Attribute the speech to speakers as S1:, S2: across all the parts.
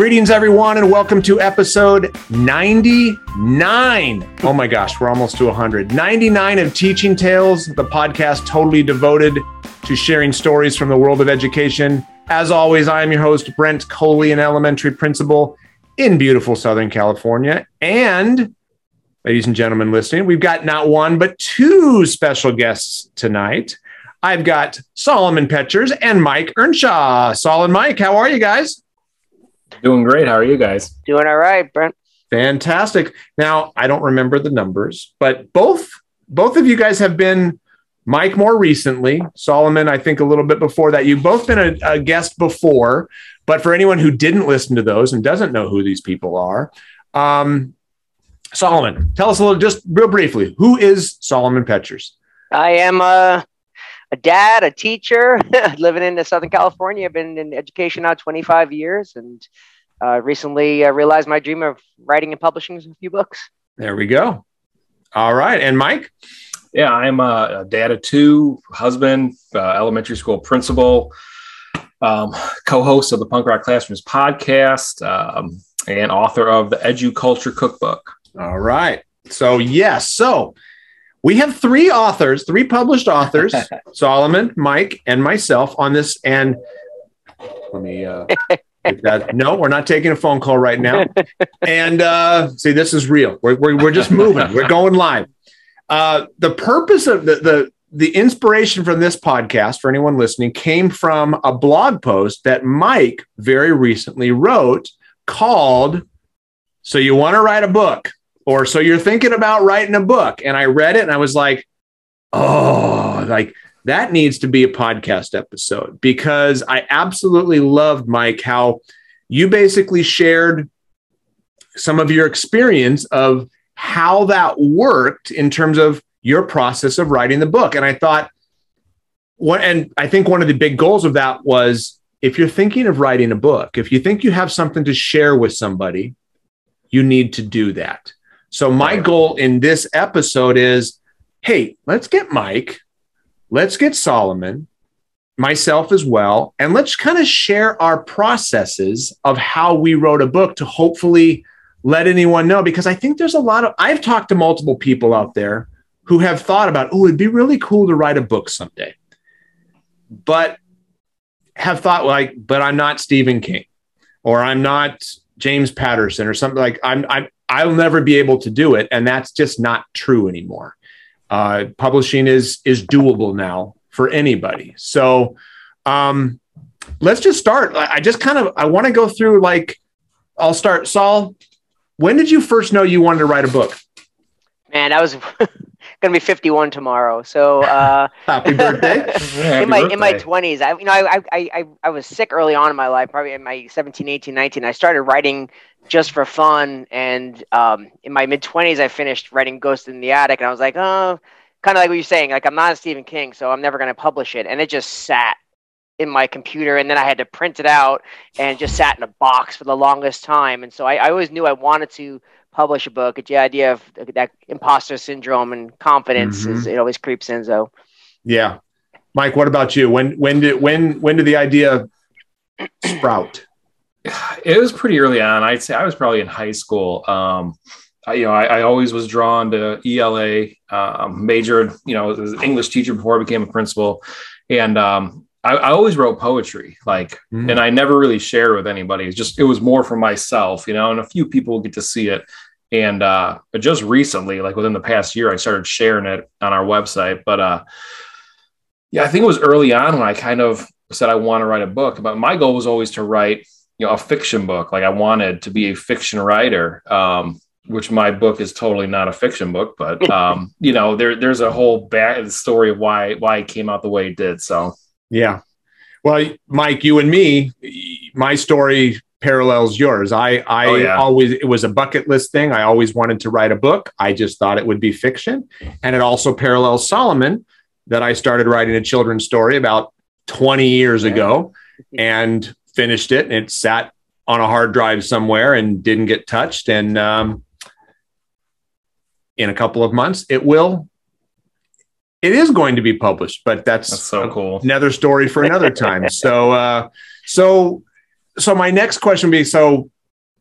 S1: Greetings, everyone, and welcome to episode 99. Oh my gosh, we're almost to 100. 99 of Teaching Tales, the podcast totally devoted to sharing stories from the world of education. As always, I am your host, Brent Coley, an elementary principal in beautiful Southern California. And ladies and gentlemen listening, we've got not one, but two special guests tonight. I've got Solomon Petchers and Mike Earnshaw. Sol and Mike, how are you guys?
S2: Doing great. How are you guys?
S3: Doing all right, Brent.
S1: Fantastic. Now, I don't remember the numbers, but both both of you guys have been Mike more recently, Solomon, I think a little bit before that. You've both been a, a guest before, but for anyone who didn't listen to those and doesn't know who these people are, um, Solomon, tell us a little, just real briefly, who is Solomon Petchers?
S3: I am a, a dad, a teacher, living in Southern California. I've been in education now 25 years and uh, recently uh, realized my dream of writing and publishing a few books.
S1: There we go. All right. And Mike?
S2: Yeah, I'm a, dad of two, husband, uh, elementary school principal, um, co-host of the Punk Rock Classrooms podcast, um, and author of the Edu Culture Cookbook.
S1: All right. So yes, so we have three authors, three published authors, Solomon, Mike, and myself on this. And let me. Uh, that, no, we're not taking a phone call right now. And uh, see, this is real. We're, we're, we're just moving. We're going live. Uh, the purpose of the, the the inspiration from this podcast for anyone listening came from a blog post that Mike very recently wrote called "So You Want to Write a Book." Or so you're thinking about writing a book. And i read it and i was like oh like that needs to be a podcast episode because i absolutely loved mike how you basically shared some of your experience of how that worked in terms of your process of writing the book. And i thought what and i think one of the big goals of that was if you're thinking of writing a book if you think you have something to share with somebody you need to do that so my goal in this episode is, hey, let's get Mike, let's get Solomon, myself as well, and let's kind of share our processes of how we wrote a book to hopefully let anyone know because I think there's a lot of I've talked to multiple people out there who have thought about, oh, it'd be really cool to write a book someday. But have thought like, but I'm not Stephen King or I'm not James Patterson or something like I'm I'm I'll never be able to do it, and that's just not true anymore. Uh, publishing is is doable now for anybody. So um, let's just start. I just kind of I want to go through like I'll start. Saul, when did you first know you wanted to write a book?
S3: Man, I was gonna be 51 tomorrow. So uh,
S1: happy birthday!
S3: in my birthday. in my 20s, I you know I, I I I was sick early on in my life. Probably in my 17, 18, 19. I started writing just for fun. And um, in my mid 20s, I finished writing Ghost in the Attic, and I was like, oh, kind of like what you're saying. Like, I'm not a Stephen King, so I'm never going to publish it. And it just sat in my computer, and then I had to print it out and just sat in a box for the longest time. And so I, I always knew I wanted to publish a book. It's the idea of that imposter syndrome and confidence mm-hmm. is it always creeps in. So,
S1: yeah, Mike, what about you? When when did when when did the idea sprout?
S2: It was pretty early on. I'd say I was probably in high school. Um, I, you know, I, I, always was drawn to ELA, um, majored, you know, as an English teacher before I became a principal. And um, I, I, always wrote poetry, like, mm. and I never really shared with anybody. It's just, it was more for myself, you know, and a few people get to see it. And uh, just recently, like within the past year, I started sharing it on our website. But uh, yeah, I think it was early on when I kind of said I want to write a book. But my goal was always to write you know a fiction book. Like i wanted to be a fiction writer um, which my book is totally not a fiction book but um, you know there there's a whole back story of why why it came out the way it did so.
S1: Yeah. Well mike you and me my story parallels yours. I i oh, yeah. always it was a bucket list thing. I always wanted to write a book. I just thought it would be fiction. And it also parallels solomon that i started writing a children's story about 20 years yeah. ago. And finished it and it sat on a hard drive somewhere and didn't get touched. And um, in a couple of months, it will. It is going to be published, but that's,
S2: that's so cool.
S1: Another story for another time. so, uh, so so my next question would be so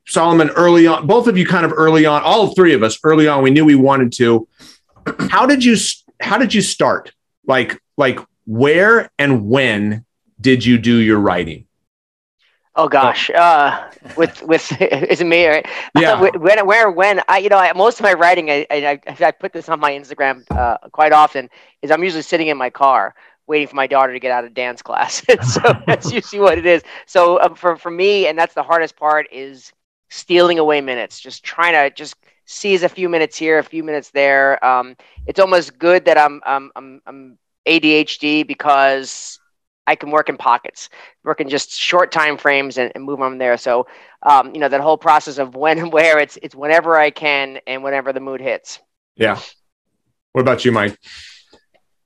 S1: Solomon early on, both of you kind of early on, all three of us early on, we knew we wanted to. How did you how did you start? Like like where and when did you do your writing?
S3: Oh gosh, uh, with with is it me? Right?
S1: Yeah.
S3: when, where, when? I, you know, I, most of my writing, I, I, I put this on my Instagram uh, quite often. Is I'm usually sitting in my car waiting for my daughter to get out of dance class. so that's usually what it is. So um, for for me, and that's the hardest part is stealing away minutes. Just trying to just seize a few minutes here, a few minutes there. Um, it's almost good that I'm I'm I'm, I'm ADHD because I can work in pockets, work in just short time frames and, and move on there. So, um, you know, that whole process of when and where it's it's whenever I can and whenever the mood hits.
S1: Yeah. What about you, Mike?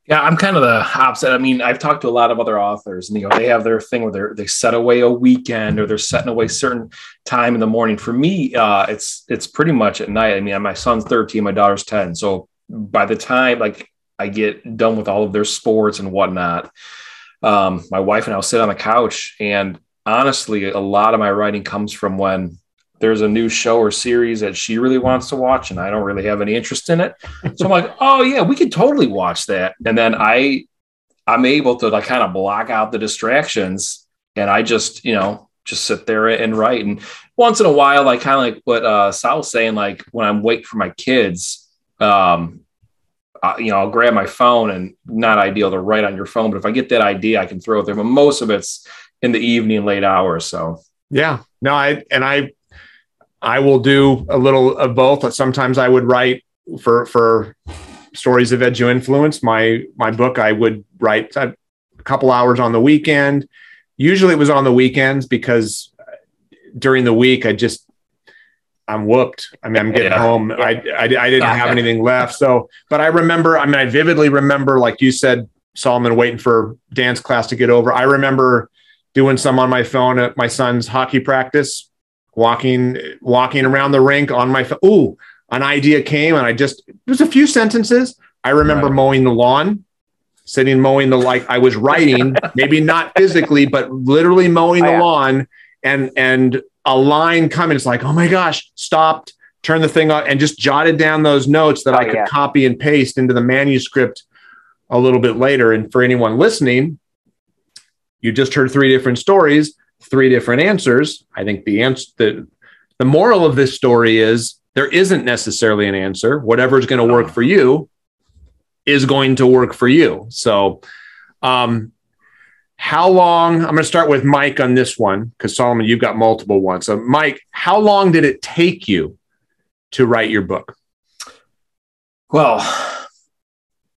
S2: Yeah, I'm kind of the opposite. I mean, I've talked to a lot of other authors, and you know, they have their thing where they they set away a weekend or they're setting away certain time in the morning. For me, uh, it's it's pretty much at night. I mean, my son's 13, my daughter's 10, so by the time like I get done with all of their sports and whatnot, um, my wife and I'll sit on the couch. And honestly, a lot of my writing comes from when there's a new show or series that she really wants to watch and I don't really have any interest in it. So I'm like, oh yeah, we could totally watch that. And then I I'm able to like kind of block out the distractions and I just, you know, just sit there and write. And once in a while, like kind of like what uh Sal was saying, like when I'm waiting for my kids, um, uh, you know, I'll grab my phone and not ideal to write on your phone, but if I get that idea, I can throw it there. But most of it's in the evening, late hours. So
S1: yeah, no, I and I, I will do a little of both. Sometimes I would write for for stories of edu influence. My my book, I would write a couple hours on the weekend. Usually, it was on the weekends because during the week I just I'm whooped. I mean, I'm getting yeah. home. Yeah. I, I, I didn't have anything left. So, but I remember, I mean, I vividly remember, like you said, Solomon waiting for dance class to get over. I remember doing some on my phone at my son's hockey practice, walking, walking around the rink on my phone. Ooh, an idea came and I just, it was a few sentences. I remember right. mowing the lawn, sitting mowing the, like I was writing, maybe not physically, but literally mowing oh, the lawn and, and a line coming. It's like, oh my gosh, stopped, turned the thing on, and just jotted down those notes that oh, I could yeah. copy and paste into the manuscript a little bit later. And for anyone listening, you just heard three different stories, three different answers. I think the answer, the, the moral of this story is there isn't necessarily an answer. Whatever is going to work for you is going to work for you. So, um, how long? I'm going to start with Mike on this one because Solomon, you've got multiple ones. So, Mike, how long did it take you to write your book?
S2: Well,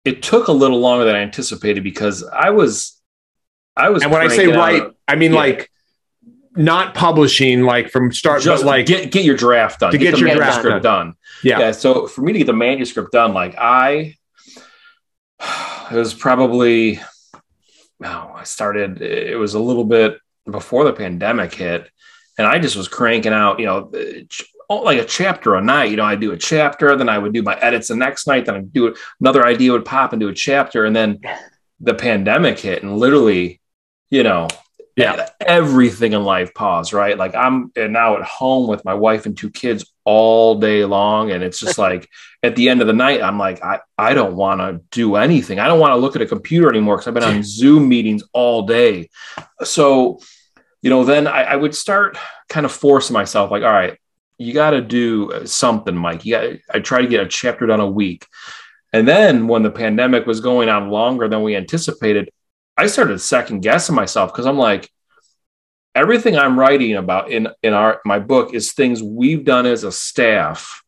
S2: it took a little longer than I anticipated because I was, I was.
S1: And when I say write, I mean yeah. like not publishing, like from start,
S2: Just
S1: but like
S2: get get your draft done,
S1: to get, get your manuscript
S2: done. done.
S1: Yeah.
S2: yeah. So for me to get the manuscript done, like I, it was probably oh, I started, it was a little bit before the pandemic hit. And I just was cranking out, you know, oh, like a chapter a night. You know, I do a chapter, then I would do my edits the next night, then I'd do it. Another idea would pop do a chapter. And then the pandemic hit and literally, you know, yeah, everything in life paused, right? Like I'm now at home with my wife and two kids all day long. And it's just like at the end of the night, I'm like, I, I don't want to do anything. I don't want to look at a computer anymore because I've been on Zoom meetings all day. So, you know, then I, I would start kind of forcing myself, like, all right, you got to do uh, something, Mike. You got I try to get a chapter done a week. And then when the pandemic was going on longer than we anticipated, I started second guessing myself because I'm like, everything I'm writing about in in our my book is things we've done as a staff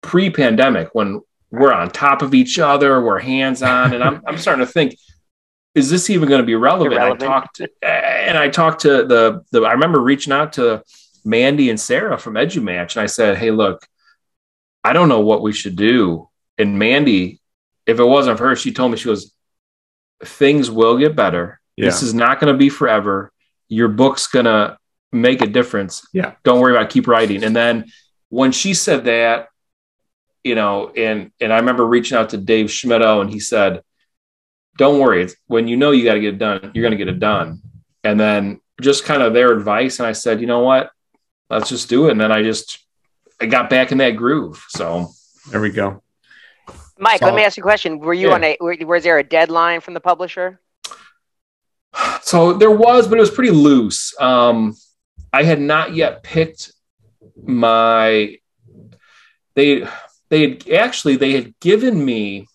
S2: pre-pandemic when we're on top of each other, we're hands on, and I'm I'm starting to think, is this even going to be relevant? Irrelevant. I talked and I talked to the the I remember reaching out to Mandy and Sarah from EduMatch, and I said, hey, look, I don't know what we should do. And Mandy, if it wasn't for her, she told me she was things will get better. Yeah. This is not going to be forever. Your book's going to make a difference.
S1: Yeah.
S2: Don't worry about it. keep writing. And then when she said that, you know, and and I remember reaching out to Dave Schmittou and he said, "Don't worry. It's when you know you got to get it done, you're going to get it done." And then just kind of their advice. And I said, you know what? Let's just do it. And then I just, I got back in that groove. So
S1: there we go.
S3: Mike, so, let me ask you a question. Were you yeah. on a, was there a deadline from the publisher?
S2: So there was, but it was pretty loose. Um, I had not yet picked my, they, they had actually, they had given me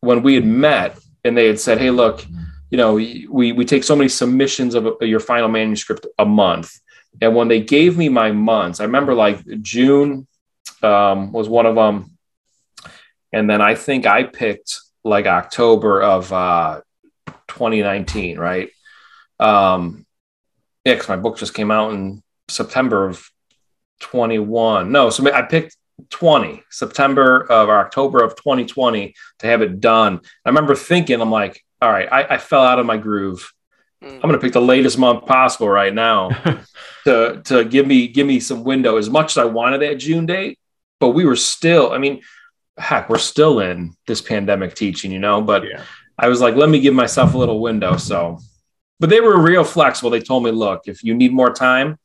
S2: when we had met and they had said, Hey, look, you know, we, we take so many submissions of your final manuscript a month. And when they gave me my months, I remember like June um, was one of them. And then I think I picked like October of uh, 2019, right? Um, yeah, because my book just came out in September of 21. No, so I picked 20, September of or October of 2020 to have it done. I remember thinking, I'm like, all right, I, I fell out of my groove. Mm. I'm going to pick the latest month possible right now to to give me give me some window as much as I wanted that June date. But we were still, I mean, heck, we're still in this pandemic teaching, you know. But yeah. I was like, let me give myself a little window. So, but they were real flexible. They told me, look, if you need more time,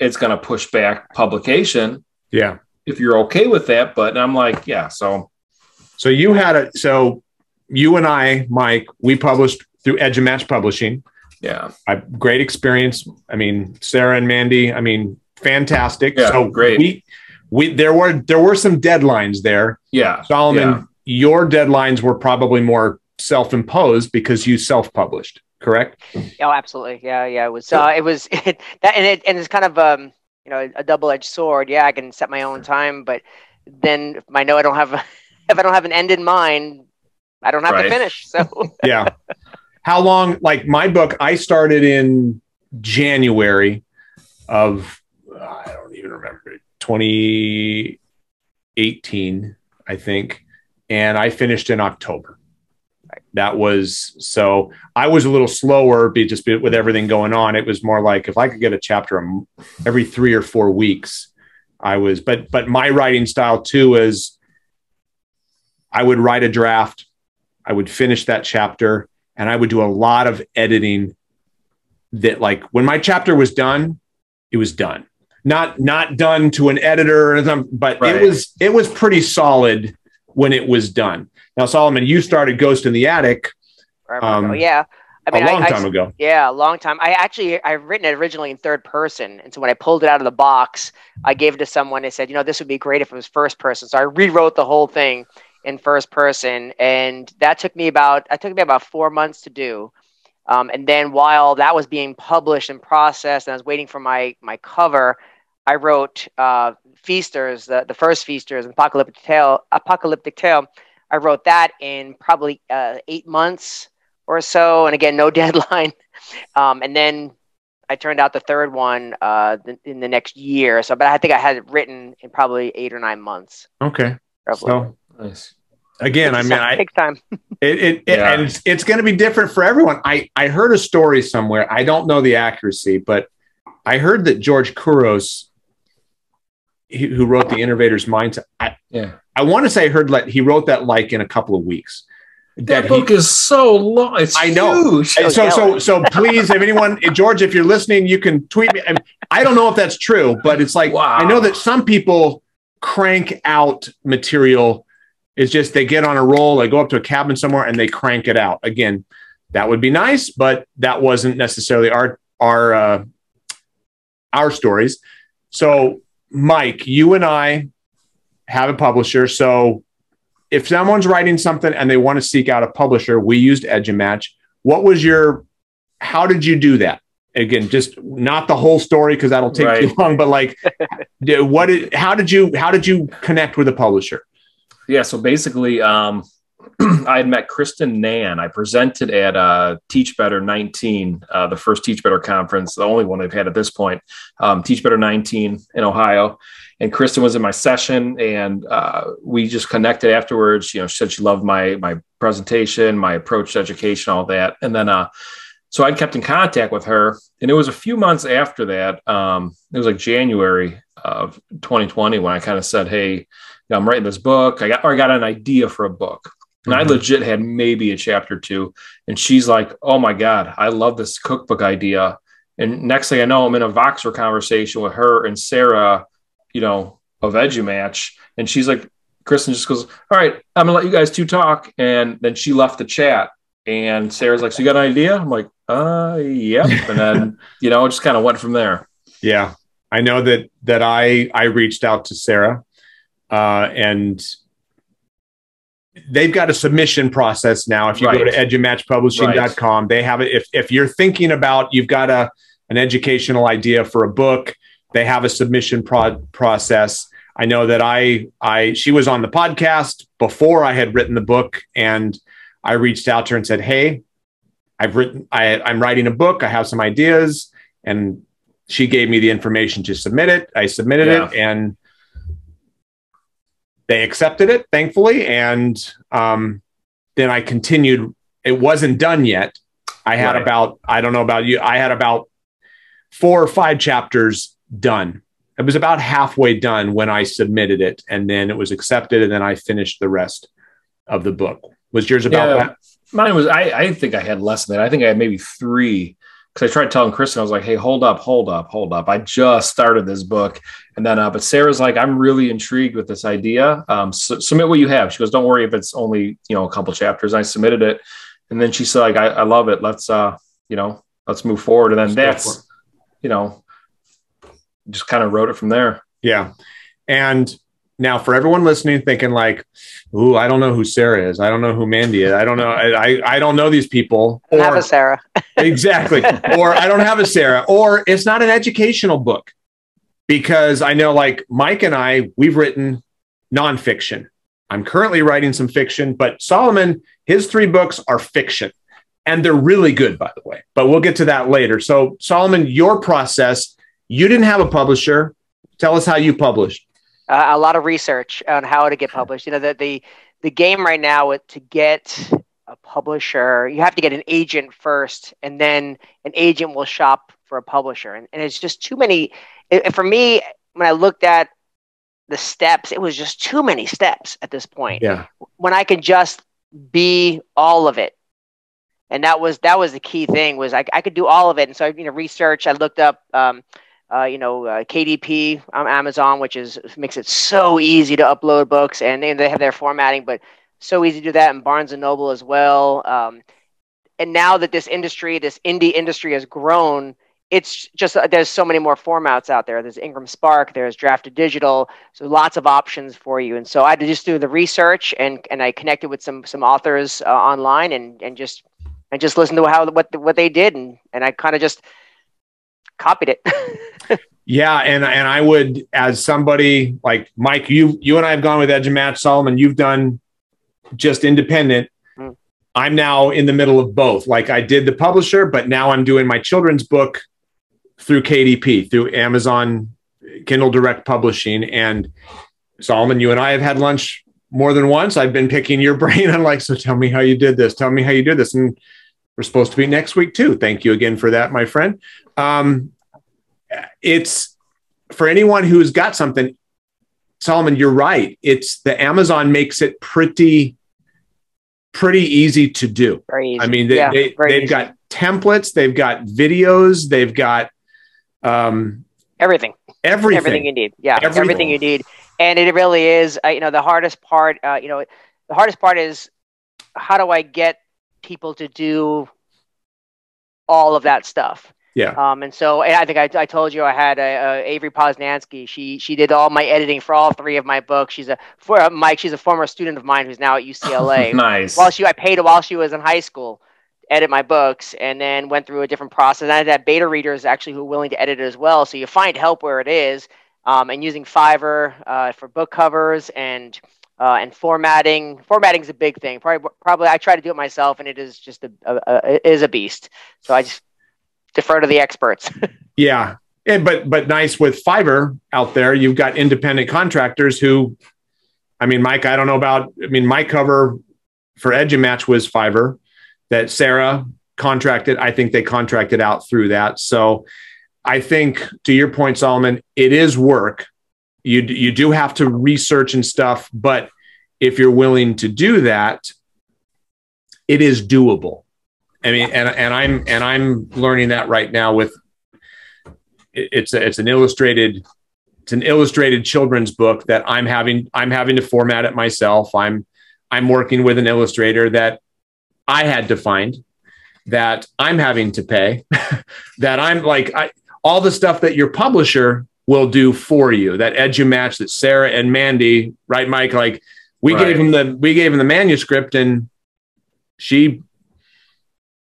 S2: it's going to push back publication.
S1: Yeah.
S2: If you're okay with that, but I'm like, yeah. So,
S1: so you had a so you and I, Mike, we published through EduMatch Publishing.
S2: Yeah.
S1: I, great experience. I mean, Sarah and Mandy, I mean, fantastic.
S2: Yeah, so great.
S1: We, we, there were, there were some deadlines there.
S2: Yeah.
S1: Solomon,
S2: yeah.
S1: your deadlines were probably more self-imposed because you self-published, correct?
S3: Oh, absolutely. Yeah. Yeah. It was, uh, it was it, that, and it, and it's kind of, um, you know, a double-edged sword. Yeah. I can set my own time, but then if I know I don't have, if I don't have an end in mind, I don't have right. to finish. So
S1: yeah. How long? Like my book, I started in January of I don't even remember 2018, I think, and I finished in October. That was so I was a little slower, be just with everything going on. It was more like if I could get a chapter every three or four weeks, I was. But but my writing style too is I would write a draft I would finish that chapter and I would do a lot of editing that like when my chapter was done, it was done. Not not done to an editor, but right. it was it was pretty solid when it was done. Now, Solomon, you started Ghost in the Attic.
S3: Um, yeah.
S1: I mean, a long I, time
S3: I,
S1: ago.
S3: Yeah, a long time. I actually I've written it originally in third person, and so when I pulled it out of the box, I gave it to someone and said, you know, this would be great if it was first person. So I rewrote the whole thing in first person, and that took me about that took me about four months to do. Um, and then while that was being published and processed, and I was waiting for my my cover, I wrote uh, Feasters, the, the first Feasters, Apocalyptic Tale. Apocalyptic Tale. I wrote that in probably uh, eight months or so, and again, no deadline. Um, and then I turned out the third one uh, in the next year. So, but I think I had it written in probably eight or nine months.
S1: Okay.
S3: Roughly.
S1: So Nice. Again, I mean, I
S3: takes time.
S1: it, it, yeah. and it's, it's going to be different for everyone. I I heard a story somewhere. I don't know the accuracy, but I heard that George Couros, he, who wrote the Innovator's Mindset, I,
S2: yeah,
S1: I want to say I heard like he wrote that like in a couple of weeks.
S2: That, that book he, is so long. It's I know. Huge.
S1: So so so, so please, if anyone, George, if you're listening, you can tweet me. I don't know if that's true, but it's like wow. I know that some people crank out material it's just they get on a roll, they go up to a cabin somewhere and they crank it out. Again, that would be nice, but that wasn't necessarily our our uh, our stories. So, Mike, you and I have a publisher. So, if someone's writing something and they want to seek out a publisher, we used EduMatch. What was your? How did you do that? Again, just not the whole story because that'll take right. too long. But like, what? Did, how did you? How did you connect with a publisher?
S2: Yeah, so basically, um, I had met Kristen Nan. I presented at uh, Teach Better 19, uh, the first Teach Better conference, the only one I've had at this point, um, Teach Better 19 in Ohio. And Kristen was in my session, and uh, we just connected afterwards. You know, she said she loved my my presentation, my approach to education, all that. And then, uh, so I kept in contact with her, and it was a few months after that. Um, it was like January of 2020 when I kind of said, "Hey." I'm writing this book. I got or I got an idea for a book. And mm-hmm. I legit had maybe a chapter two. And she's like, Oh my God, I love this cookbook idea. And next thing I know, I'm in a Voxer conversation with her and Sarah, you know, of EduMatch. And she's like, Kristen just goes, All right, I'm gonna let you guys two talk. And then she left the chat. And Sarah's like, So you got an idea? I'm like, uh yep. And then, you know, it just kind of went from there.
S1: Yeah. I know that that I I reached out to Sarah uh and they've got a submission process now. If you right. go to edumatchpublishing.com, right. they have it. If, if you're thinking about, you've got a, an educational idea for a book, they have a submission pro- process. I know that I, I, she was on the podcast before I had written the book and I reached out to her and said, Hey, I've written, I, I'm writing a book. I have some ideas. And she gave me the information to submit it. I submitted yeah. it and they accepted it, thankfully. And um, then I continued. It wasn't done yet. I had right. about, I don't know about you, I had about four or five chapters done. It was about halfway done when I submitted it, and then it was accepted, and then I finished the rest of the book. Was yours about yeah, that?
S2: Mine was. I, I think I had less than that. I think I had maybe three because I tried telling Kristen, I was like, "Hey, hold up, hold up, hold up! I just started this book." And then, uh, but Sarah's like, "I'm really intrigued with this idea. Um, su- submit what you have." She goes, "Don't worry if it's only you know a couple chapters." I submitted it, and then she said, "Like, I, I love it. Let's uh, you know, let's move forward." And then that's, you know, just kind of wrote it from there.
S1: Yeah, and now for everyone listening, thinking like, "Ooh, I don't know who Sarah is. I don't know who Mandy is. I don't know. I I, don't know these people."
S3: Or, have a Sarah.
S1: exactly. Or I don't have a Sarah. Or it's not an educational book because I know like Mike and I, we've written nonfiction. I'm currently writing some fiction, but Solomon, his three books are fiction. And they're really good, by the way. But we'll get to that later. So, Solomon, your process, you didn't have a publisher. Tell us how you published
S3: uh, a lot of research on how to get published. You know, the the, the game right now with, to get a publisher, you have to get an agent first, and then an agent will shop for a publisher. And, and it's just too many. And for me, when I looked at the steps, it was just too many steps at this point.
S1: Yeah.
S3: When I could just be all of it. And that was that was the key thing was I, I could do all of it. And so I you know research. I looked up um, uh, you know, uh, KDP on Amazon, which is makes it so easy to upload books, and they, they have their formatting, but so easy to do that. And Barnes and Noble as well. Um, and now that this industry, this indie industry, has grown, it's just uh, there's so many more formats out there. There's Ingram Spark, there's Draft2Digital, so lots of options for you. And so I just do the research, and and I connected with some some authors uh, online, and and just and just listen to how what what they did, and and I kind of just copied it.
S1: yeah, and and I would, as somebody like Mike, you you and I have gone with EduMatch Solomon. You've done just independent. Mm. I'm now in the middle of both. Like I did the publisher, but now I'm doing my children's book through KDP, through Amazon Kindle Direct Publishing. And Solomon, you and I have had lunch more than once. I've been picking your brain. I'm like, so tell me how you did this. Tell me how you did this. And we're supposed to be next week too. Thank you again for that, my friend. Um, it's for anyone who's got something. Solomon, you're right. It's the Amazon makes it pretty, pretty easy to do.
S3: Easy.
S1: I mean, they,
S3: yeah,
S1: they, they've easy. got templates, they've got videos, they've got um,
S3: everything,
S1: everything,
S3: everything you need. Yeah, everything, everything you need. And it really is, uh, you know, the hardest part. Uh, you know, the hardest part is how do I get people to do all of that stuff?
S1: Yeah.
S3: Um, and so, and I think I, I told you I had a, a Avery Poznansky. She she did all my editing for all three of my books. She's a for uh, Mike. She's a former student of mine who's now at UCLA.
S2: nice.
S3: While she I paid while she was in high school, edit my books, and then went through a different process. And I had beta readers actually who were willing to edit it as well. So you find help where it is. Um, and using Fiverr uh, for book covers and uh, and formatting. Formatting is a big thing. Probably, probably I try to do it myself, and it is just a, a, a is a beast. So I just defer to the experts.
S1: yeah. And, but but nice with Fiverr out there, you've got independent contractors who, I mean, Mike, I don't know about. I mean, my cover for EduMatch was Fiverr that Sarah contracted. I think they contracted out through that. So I think to your point, Solomon, it is work. You you do have to research and stuff, but if you're willing to do that, it is doable. I mean, and and I'm and I'm learning that right now with it's a, it's an illustrated it's an illustrated children's book that I'm having I'm having to format it myself. I'm I'm working with an illustrator that I had to find that I'm having to pay that I'm like I all the stuff that your publisher will do for you. That EduMatch that Sarah and Mandy right Mike? Like we right. gave him the we gave him the manuscript and she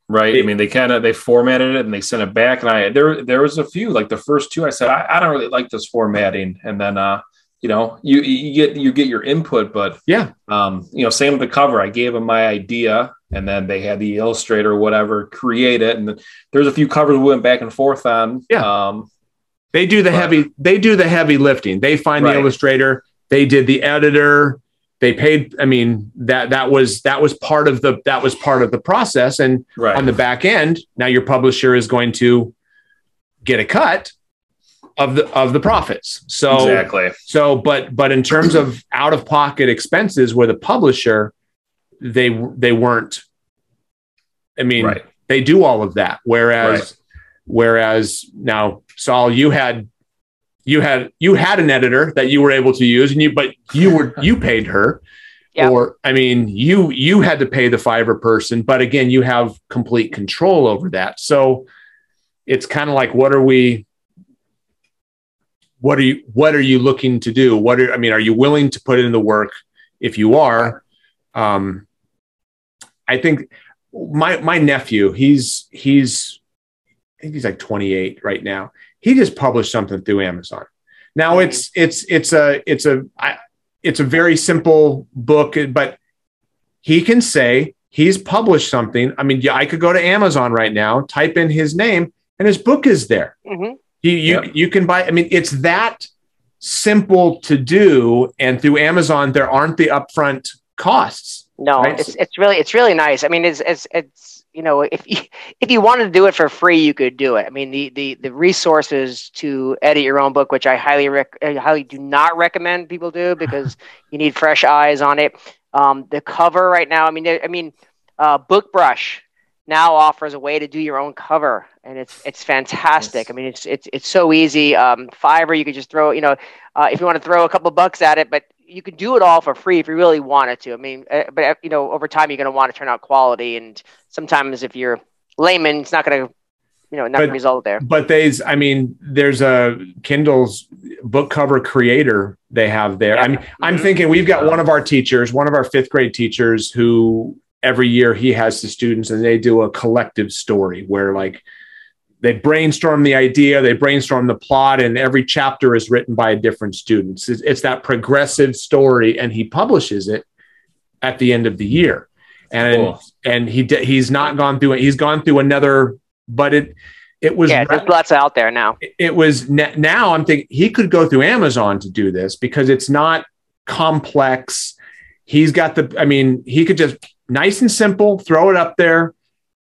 S2: right. It, i mean they kind of they formatted it and they sent it back. And i there there was a few like the first two i said i, I don't really like this formatting. And then uh you know you you get you get your input but
S1: yeah.
S2: um you know same with the cover. I gave them my idea and then they had the illustrator or whatever create it. And then there's a few covers we went back and forth on.
S1: Yeah. Um they do the heavy they do the heavy lifting they find right. the illustrator they did the editor they paid i mean that that was that was part of the that was part of the process and right. on the back end now your publisher is going to get a cut of the of the profits so
S2: exactly
S1: so but but in terms of out of pocket expenses where the publisher they they weren't i mean right. they do all of that whereas. Whereas now saul you had you had you had an editor that you were able to use and you but you were you paid her. Or i mean you you had to pay the fiverr person but again you have complete control over that. So it's kind of like what are we what are you what are you looking to do? What are i mean are you willing to put in the work if you are? Um i think my my nephew he's he's i think he's like 28 right now he just published something through Amazon. Now it's it's it's a it's a it's a very simple book, but he can say he's published something. I mean, yeah, I could go to Amazon right now, type in his name, and his book is there. Mm-hmm. You you, yep. you can buy. I mean, it's that simple to do, and through Amazon, there aren't the upfront costs.
S3: No, right? it's it's really it's really nice. I mean, it's it's it's you know, if you, if you wanted to do it for free, you could do it. I mean, the the the resources to edit your own book, which I highly rec- I highly do not recommend people do because you need fresh eyes on it. Um, the cover right now, I mean, I mean, uh, BookBrush now offers a way to do your own cover, and it's it's fantastic. Yes. I mean, it's it's it's so easy. Um, Fiverr, you could just throw, you know, uh, if you want to throw a couple bucks at it, but you can do it all for free if you really wanted to. I mean, uh, but uh, you know, over time you're going to want to turn out quality, and sometimes if you're layman, it's not going to, you know, not result there.
S1: But there's, I mean, there's a Kindle's book cover creator they have there. Yeah. I'm I'm mm-hmm. thinking we've got one of our teachers, one of our fifth grade teachers, who every year he has the students and they do a collective story where like they brainstorm the idea, they brainstorm the plot, and every chapter is written by a different student. It's, it's, that progressive story, and he publishes it at the end of the year. And cool. and he he's not gone through it. He's gone through another, but it it was
S3: yeah. There's lots out there now.
S1: It, it was now. I'm thinking he could go through Amazon to do this because it's not complex. He's got the. I mean, he could just nice and simple throw it up there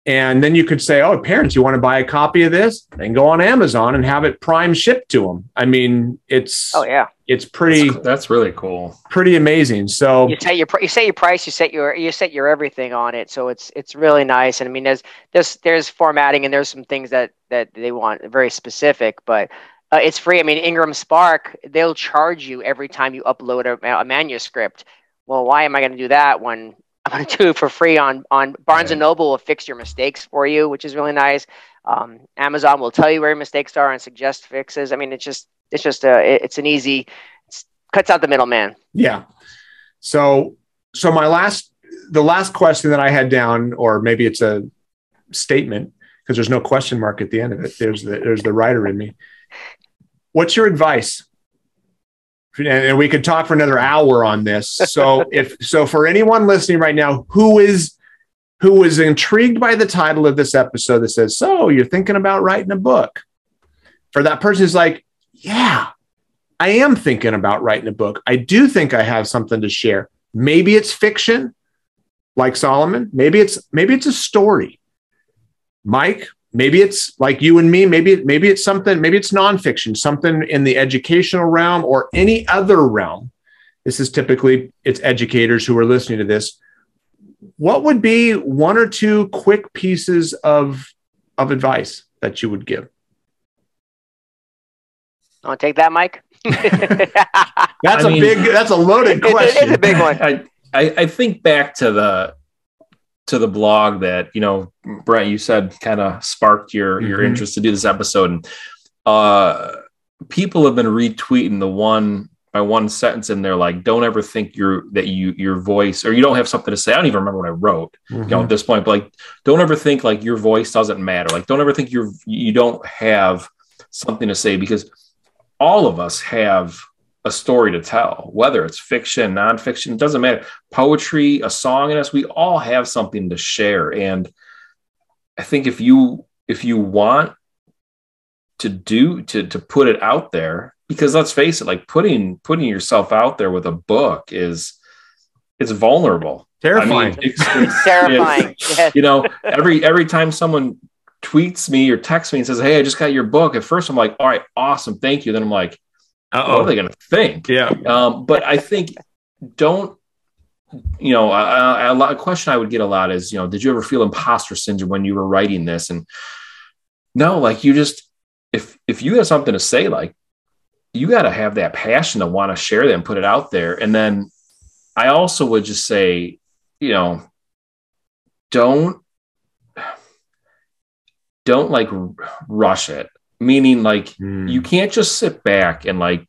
S1: and then you could say, oh, parents, you want to buy a copy of this? Then go on Amazon and have it prime shipped to them. I mean, it's
S3: oh yeah,
S1: it's pretty.
S2: That's, that's really cool.
S1: Pretty amazing. So
S3: you set your you set your price, you set your you set your everything on it. So it's it's really nice. And I mean, there's there's there's formatting and there's some things that that they want very specific, but. Uh, it's free. I mean, Ingram Spark, they'll charge you every time you upload a, a manuscript. Well, why am I going to do that when I'm going to do it for free on on Barnes and Noble will fix your mistakes for you, which is really nice. Um, Amazon will tell you where your mistakes are and suggest fixes. I mean, it's just it's just a it's an easy it's, cuts out the middleman.
S1: Yeah. So so my last the last question that I had down, or maybe it's a statement because there's no question mark at the end of it. There's the there's the writer in me. What's your advice and we could talk for another hour on this. So if so for anyone listening right now who is who was intrigued by the title of this episode that says, "So, you're thinking about writing a book." For that person is like, "Yeah, I am thinking about writing a book. I do think I have something to share. Maybe it's fiction like Solomon, maybe it's maybe it's a story. Mike, maybe it's like you and me maybe maybe it's something maybe it's nonfiction something in the educational realm or any other realm this is typically it's educators who are listening to this what would be one or two quick pieces of of advice that you would give
S3: I'll take that, Mike.
S1: that's I a mean, big. That's a loaded question.
S3: It's a big one.
S2: I, I, I think back to the to the blog that you know brent you said kind of sparked your mm-hmm. your interest to do this episode and uh people have been retweeting the one by one sentence in there like don't ever think you're that you your voice or you don't have something to say i don't even remember what i wrote mm-hmm. you know at this point but like don't ever think like your voice doesn't matter like don't ever think you're you don't have something to say because all of us have a story to tell, whether it's fiction, nonfiction, it doesn't matter. Poetry, a song in us, we all have something to share. And I think if you if you want to do to to put it out there, because let's face it, like putting putting yourself out there with a book is it's vulnerable.
S1: Terrifying.
S3: I mean, it's, it's, terrifying.
S2: Yes. You know, every every time someone tweets me or texts me and says, Hey, I just got your book. At first I'm like, all right, awesome, thank you. Then I'm like, Uh-oh. what are they going to think?
S1: Yeah.
S2: Um, but I think don't, you know, a, a, a, question I would get a lot is, you know, did you ever feel imposter syndrome when you were writing this? And no, like you just, if, if you have something to say, like you got to have that passion to want to share that and put it out there. And then I also would just say, you know, don't don't like rush it meaning like mm. you can't just sit back and like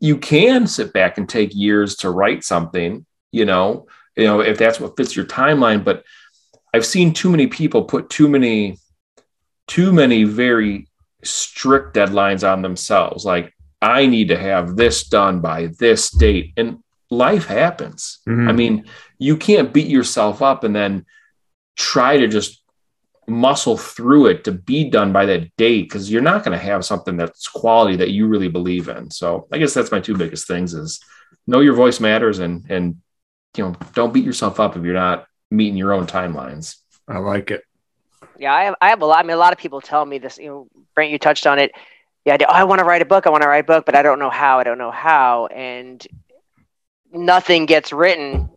S2: you can sit back and take years to write something you know you know if that's what fits your timeline but i've seen too many people put too many too many very strict deadlines on themselves like i need to have this done by this date and life happens mm-hmm. i mean you can't beat yourself up and then try to just muscle through it to be done by that date because you're not going to have something that's quality that you really believe in. So I guess that's my two biggest things is know your voice matters and and you know don't beat yourself up if you're not meeting your own timelines.
S1: I like it.
S3: Yeah, I have I have a lot. I mean, a lot of people tell me this. You know, Brent, you touched on it. Yeah, i, oh, I want to write a book. I want to write a book, but I don't know how. I don't know how, and nothing gets written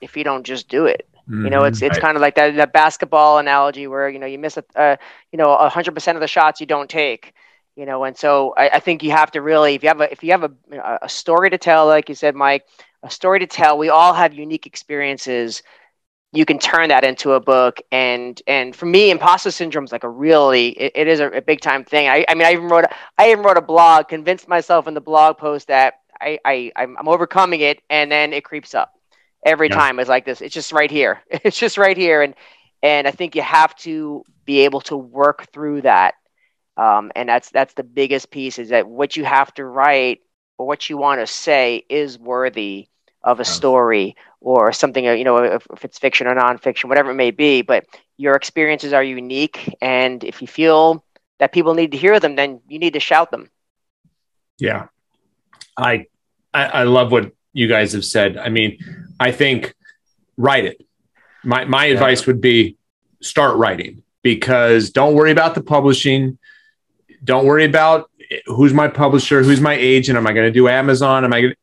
S3: if you don't just do it. Mm-hmm. You know, it's it's right. kind of like that, that basketball analogy where you know you miss a uh, you know hundred percent of the shots you don't take. You know, and so I, I, think you have to really if you have a if you have a, a story to tell, like you said, Mike, a story to tell. We all have unique experiences. You can turn that into a book, and and for me, imposter syndrome is like a really it, it is a, a big time thing. I, I mean, I even wrote a, I even wrote a blog, convinced myself in the blog post that I, I I'm, I'm overcoming it, and then it creeps up every yeah. time. is like this. It's just right here. It's just right here, and and I think you have to be able to work through that. Um, and that's that's the biggest piece is that what you have to write or what you want to say is worthy of a story or something you know if, if, it's fiction or nonfiction whatever it may be but your experiences are unique and if you feel that people need to hear them then you need to shout them
S1: yeah i i, I love what you guys have said i mean I think write it. My my yeah. advice would be start writing because don't worry about the publishing. Don't worry about who's my publisher, who's my agent. Am I going to do Amazon? Am I Gonna,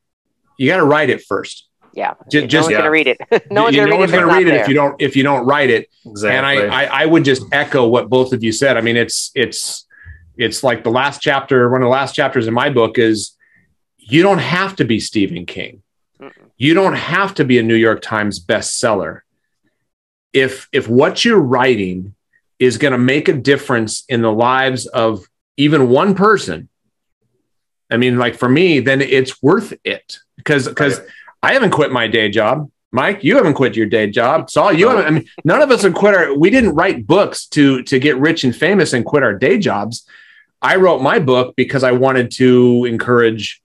S1: You got to write it first.
S3: Yeah, just, no one's yeah. going to read it. no one's
S1: going
S3: no
S1: to read it if you don't if you don't write it. Exactly. And I, I I would just echo what both of you said. I mean, it's it's it's like the last chapter. One of the last chapters in my book is you don't have to be Stephen King. You don't have to be a New York Times bestseller. If if what you're writing is going to make a difference in the lives of even one person, I mean, like for me, then it's worth it because because right. I haven't quit my day job. Mike, you haven't quit your day job. Saul, you haven't. I mean, none of us have quit our. We didn't write books to to get rich and famous and quit our day jobs. I wrote my book because I wanted to encourage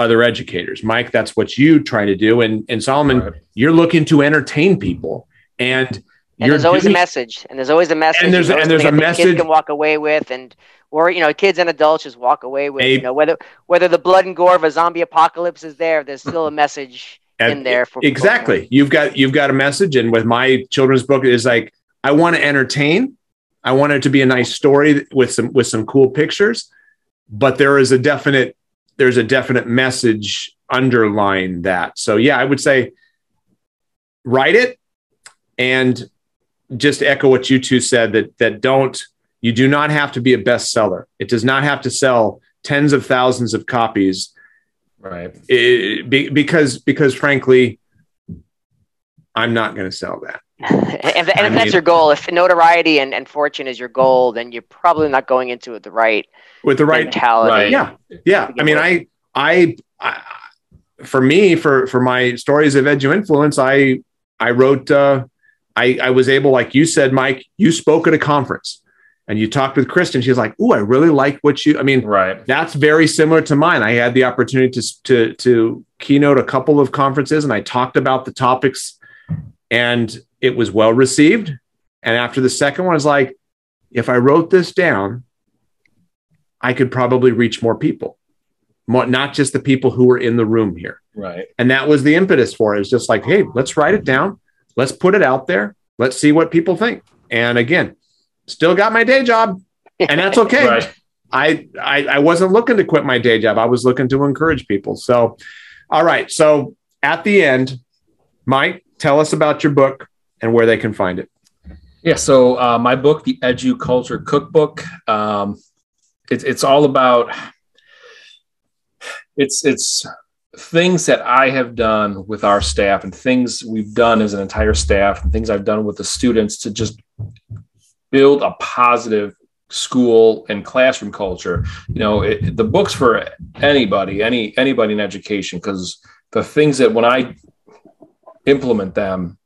S1: other educators. Mike, that's what you try to do. And, and Solomon, right. you're looking to entertain people. And,
S3: and there's always doing, a message. And there's always a message.
S1: And there's, and there's a message.
S3: Kids can walk away with and or you know, kids and adults just walk away with, a, you know, whether whether the blood and gore of a zombie apocalypse is there, there's still a message in there for
S1: exactly. People. You've got you've got a message. And with my children's book is like, I want to entertain. I want it to be a nice story with some with some cool pictures, but there is a definite there's a definite message underlying that. So yeah, I would say write it and just echo what you two said that that don't you do not have to be a bestseller. It does not have to sell tens of thousands of copies.
S2: Right.
S1: It, be, because because frankly, I'm not going to sell that.
S3: and, if, and if that's your goal, if notoriety and, and fortune is your goal, then you're probably not going into it the right
S1: with the right
S3: mentality.
S1: Right. Yeah, yeah. I mean, I, I, I, for me, for for my stories of edu influence, I I wrote. Uh, I I was able, like you said, Mike. You spoke at a conference, and you talked with Kristen. She's like, "Oh, I really like what you." I mean,
S2: right.
S1: That's very similar to mine. I had the opportunity to to to keynote a couple of conferences, and I talked about the topics and it was well received. And after the second one, I was like, if I wrote this down, I could probably reach more people, more, not just the people who were in the room here.
S2: Right.
S1: And that was the impetus for it. It's just like, hey, let's write it down. Let's put it out there. Let's see what people think. And again, still got my day job, and that's okay. right. I, I I wasn't looking to quit my day job. I was looking to encourage people. So, all right. So at the end, Mike, tell us about your book and where they can find it.
S2: Yeah, so uh, my book, The Edu Culture Cookbook, um, it, it's all about it's it's things that I have done with our staff and things we've done as an entire staff and things I've done with the students to just build a positive school and classroom culture. You know, it, the books for anybody, any anybody in education, because the things that when I implement them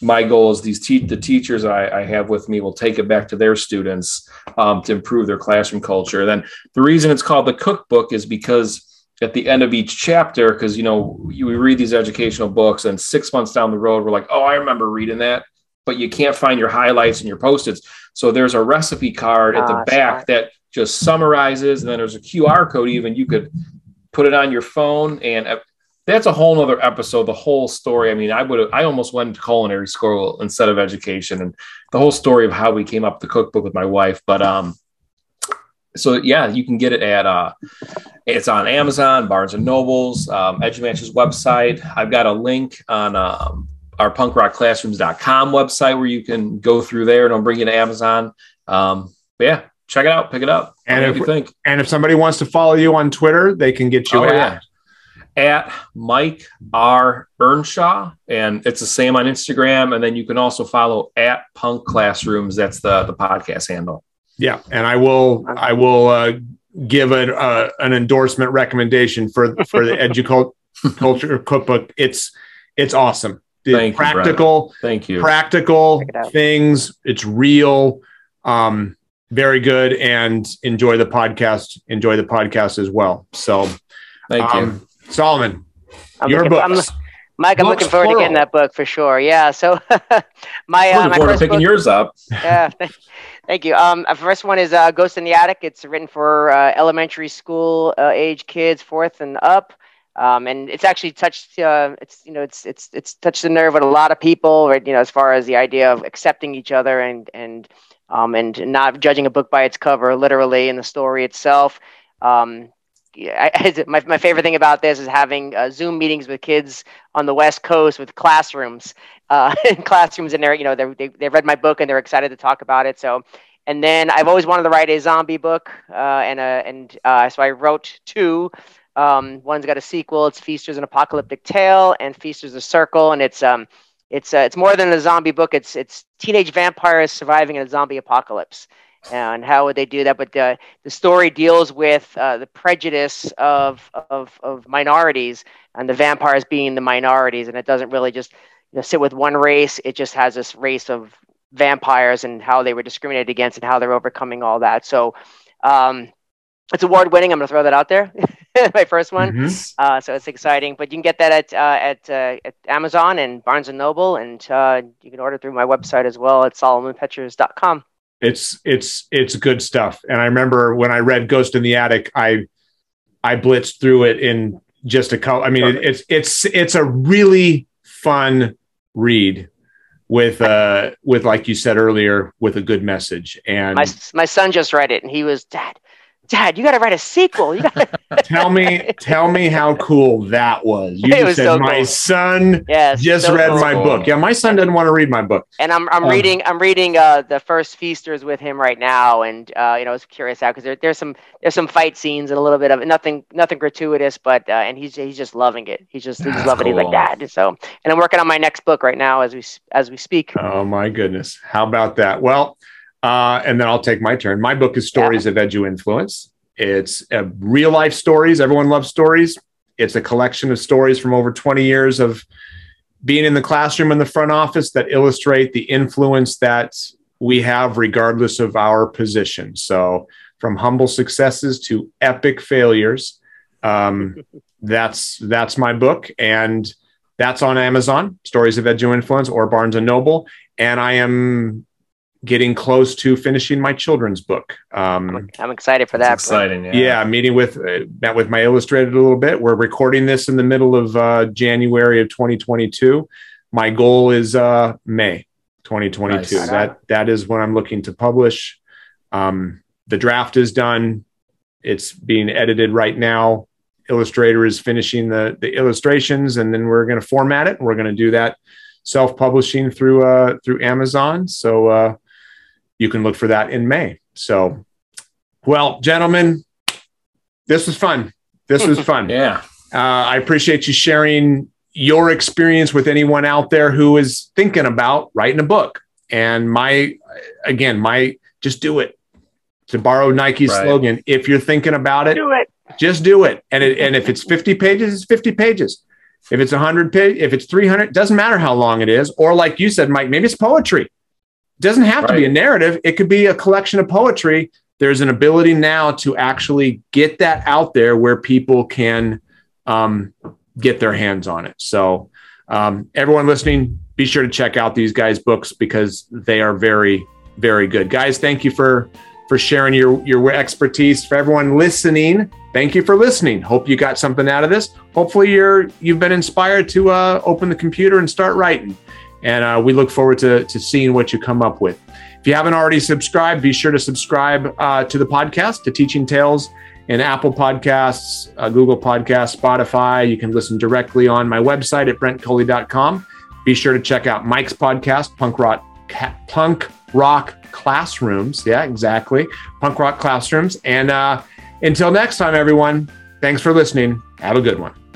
S2: my goal is these te- the teachers I, I, have with me will take it back to their students um, to improve their classroom culture. then the reason it's called the cookbook is because at the end of each chapter, because you know we read these educational books, and six months down the road, we're like, oh, I remember reading that, but you can't find your highlights and your post-its. So there's a recipe card at the back that just summarizes, and then there's a QR code. Even you could put it on your phone and that's a whole other episode the whole story. I mean i would i almost went to culinary school instead of education and the whole story of how we came up with the cookbook with my wife. But um so yeah you can get it at uh it's on amazon barnes and nobles um edumatch's website. I've got a link on um our punkrockclassrooms.com website where you can go through there and i'll bring you to amazon. Um yeah check it out pick it up.
S1: And if you think? and if somebody wants to follow you on twitter they can get you oh, at yeah
S2: at Mike R. Earnshaw, and it's the same on Instagram. And then you can also follow at Punk Classrooms. That's the the podcast handle.
S1: Yeah, and I will I will uh, give an uh, an endorsement recommendation for for the educulture cookbook. It's it's awesome.
S2: Thank
S1: practical.
S2: You, Thank you.
S1: Practical things. It's real. Um, very good, and enjoy the podcast. Enjoy the podcast as well. So,
S2: thank um, you.
S1: Solomon,
S3: I'm your looking, books. I'm, Mike, I'm books looking forward plural. to getting that book for sure. Yeah. So my
S2: uh, my first picking book, yours up.
S3: yeah. Thank you. Um, the first one is uh, Ghost in the Attic. It's written for uh, elementary school uh, age kids, fourth and up. Um, and it's actually touched. Uh, it's you know, it's it's it's touched the nerve with a lot of people, right? You know, as far as the idea of accepting each other and and um, and not judging a book by its cover, literally, in the story itself. Um, I, my, my favorite thing about this is having uh, Zoom meetings with kids on the West Coast with classrooms, uh, classrooms, and they're you know they they read my book and they're excited to talk about it. So, and then I've always wanted to write a zombie book, uh, and uh, and uh, so I wrote two. Um, one's got a sequel. It's Feasters an Apocalyptic Tale and Feasters a Circle, and it's um it's uh, it's more than a zombie book. It's it's teenage vampires surviving in a zombie apocalypse and how would they do that? But the, the story deals with uh, the prejudice of, of, of minorities and the vampires being the minorities, and it doesn't really just you know, sit with one race. It just has this race of vampires and how they were discriminated against and how they're overcoming all that. So um, it's award winning. I'm going to throw that out there. My first one, mm-hmm. uh, so it's exciting. But you can get that at uh, at, uh, at Amazon and Barnes and Noble, and uh, you can order through my website as well at solomonpetchers.com
S1: it's it's it's good stuff. And I remember when I read Ghost in the Attic, I I blitzed through it in just a couple. I mean, it, it's it's it's a really fun read with uh with like you said earlier with a good message. And
S3: my my son just read it, and he was dad. Dad, you got to write a sequel. You got
S1: tell me, tell me how cool that was. You
S3: It
S1: just
S3: was
S1: said
S3: so
S1: my
S3: cool.
S1: son
S3: yes,
S1: just
S3: so
S1: read
S3: cool.
S1: my book. Yeah, my son doesn't want to read my book.
S3: And I'm I'm
S1: Um,
S3: reading I'm reading uh, the first feasters with him right now, and uh, you know I was curious out because there, there's some there's some fight scenes and a little bit of nothing nothing gratuitous, but uh, and he's he's just loving it. He's just he's loving it. Like
S2: cool.
S3: dad. So and I'm working on my next book right now as we as we speak.
S1: Oh my goodness. How about that? Well, uh, and then I'll take my turn. My book is Stories of Edu Influence. It's uh, real life stories. Everyone loves stories. It's a collection of stories from over 20 years of being in the classroom in the front office that illustrate the influence that we have regardless of our position. So, from humble successes to epic failures. Um, that's that's my book, and that's on Amazon. Stories of Edu Influence or Barnes and Noble, and I am getting close to finishing my children's book. Um,
S3: I'm excited for that.
S2: exciting. Yeah.
S1: yeah, meeting with uh, met with my illustrator a little bit. We're recording this in the middle of uh, January of 2022. My goal is uh, May 2022.
S2: Nice.
S1: That that is when I'm looking to publish. Um, the draft is done. It's being edited right now. Illustrator is finishing the the illustrations, and then we're going to format it. And we're going to do that self publishing through uh, through Amazon. So uh, you can look for that in May. So, well, gentlemen, this was fun. This was fun.
S2: Yeah.
S1: Uh, I appreciate you sharing your experience with anyone out there who is thinking about writing a book. And my, again, my just do it. To borrow Nike's
S2: Right.
S1: slogan, if you're thinking about it,
S3: Do it.
S1: just do it. And it, and if it's 50 pages, it's 50 pages. If it's 100 page, if it's 300, doesn't matter how long it is. Or like you said, Mike, maybe it's poetry. It doesn't have to be a narrative. It could be a collection of poetry. There's an ability now to actually get that out there where people can um, get their hands on it. So um, everyone listening, be sure to check out these guys' books because they are very, very good. Guys, thank you for for sharing your your expertise. For everyone listening, thank you for listening. Hope you got something out of this. Hopefully, you're you've been inspired to uh, open the computer and start writing. And uh, we look forward to to seeing what you come up with. If you haven't already subscribed, be sure to subscribe uh, to the podcast, to Teaching Tales, in Apple Podcasts, uh, Google Podcasts, Spotify. You can listen directly on my website at brentcoley.com. Be sure to check out Mike's podcast, Punk Rock, Punk Rock Classrooms. Yeah, exactly. Punk Rock Classrooms. And uh, until next time, everyone, thanks for listening. Have a good one.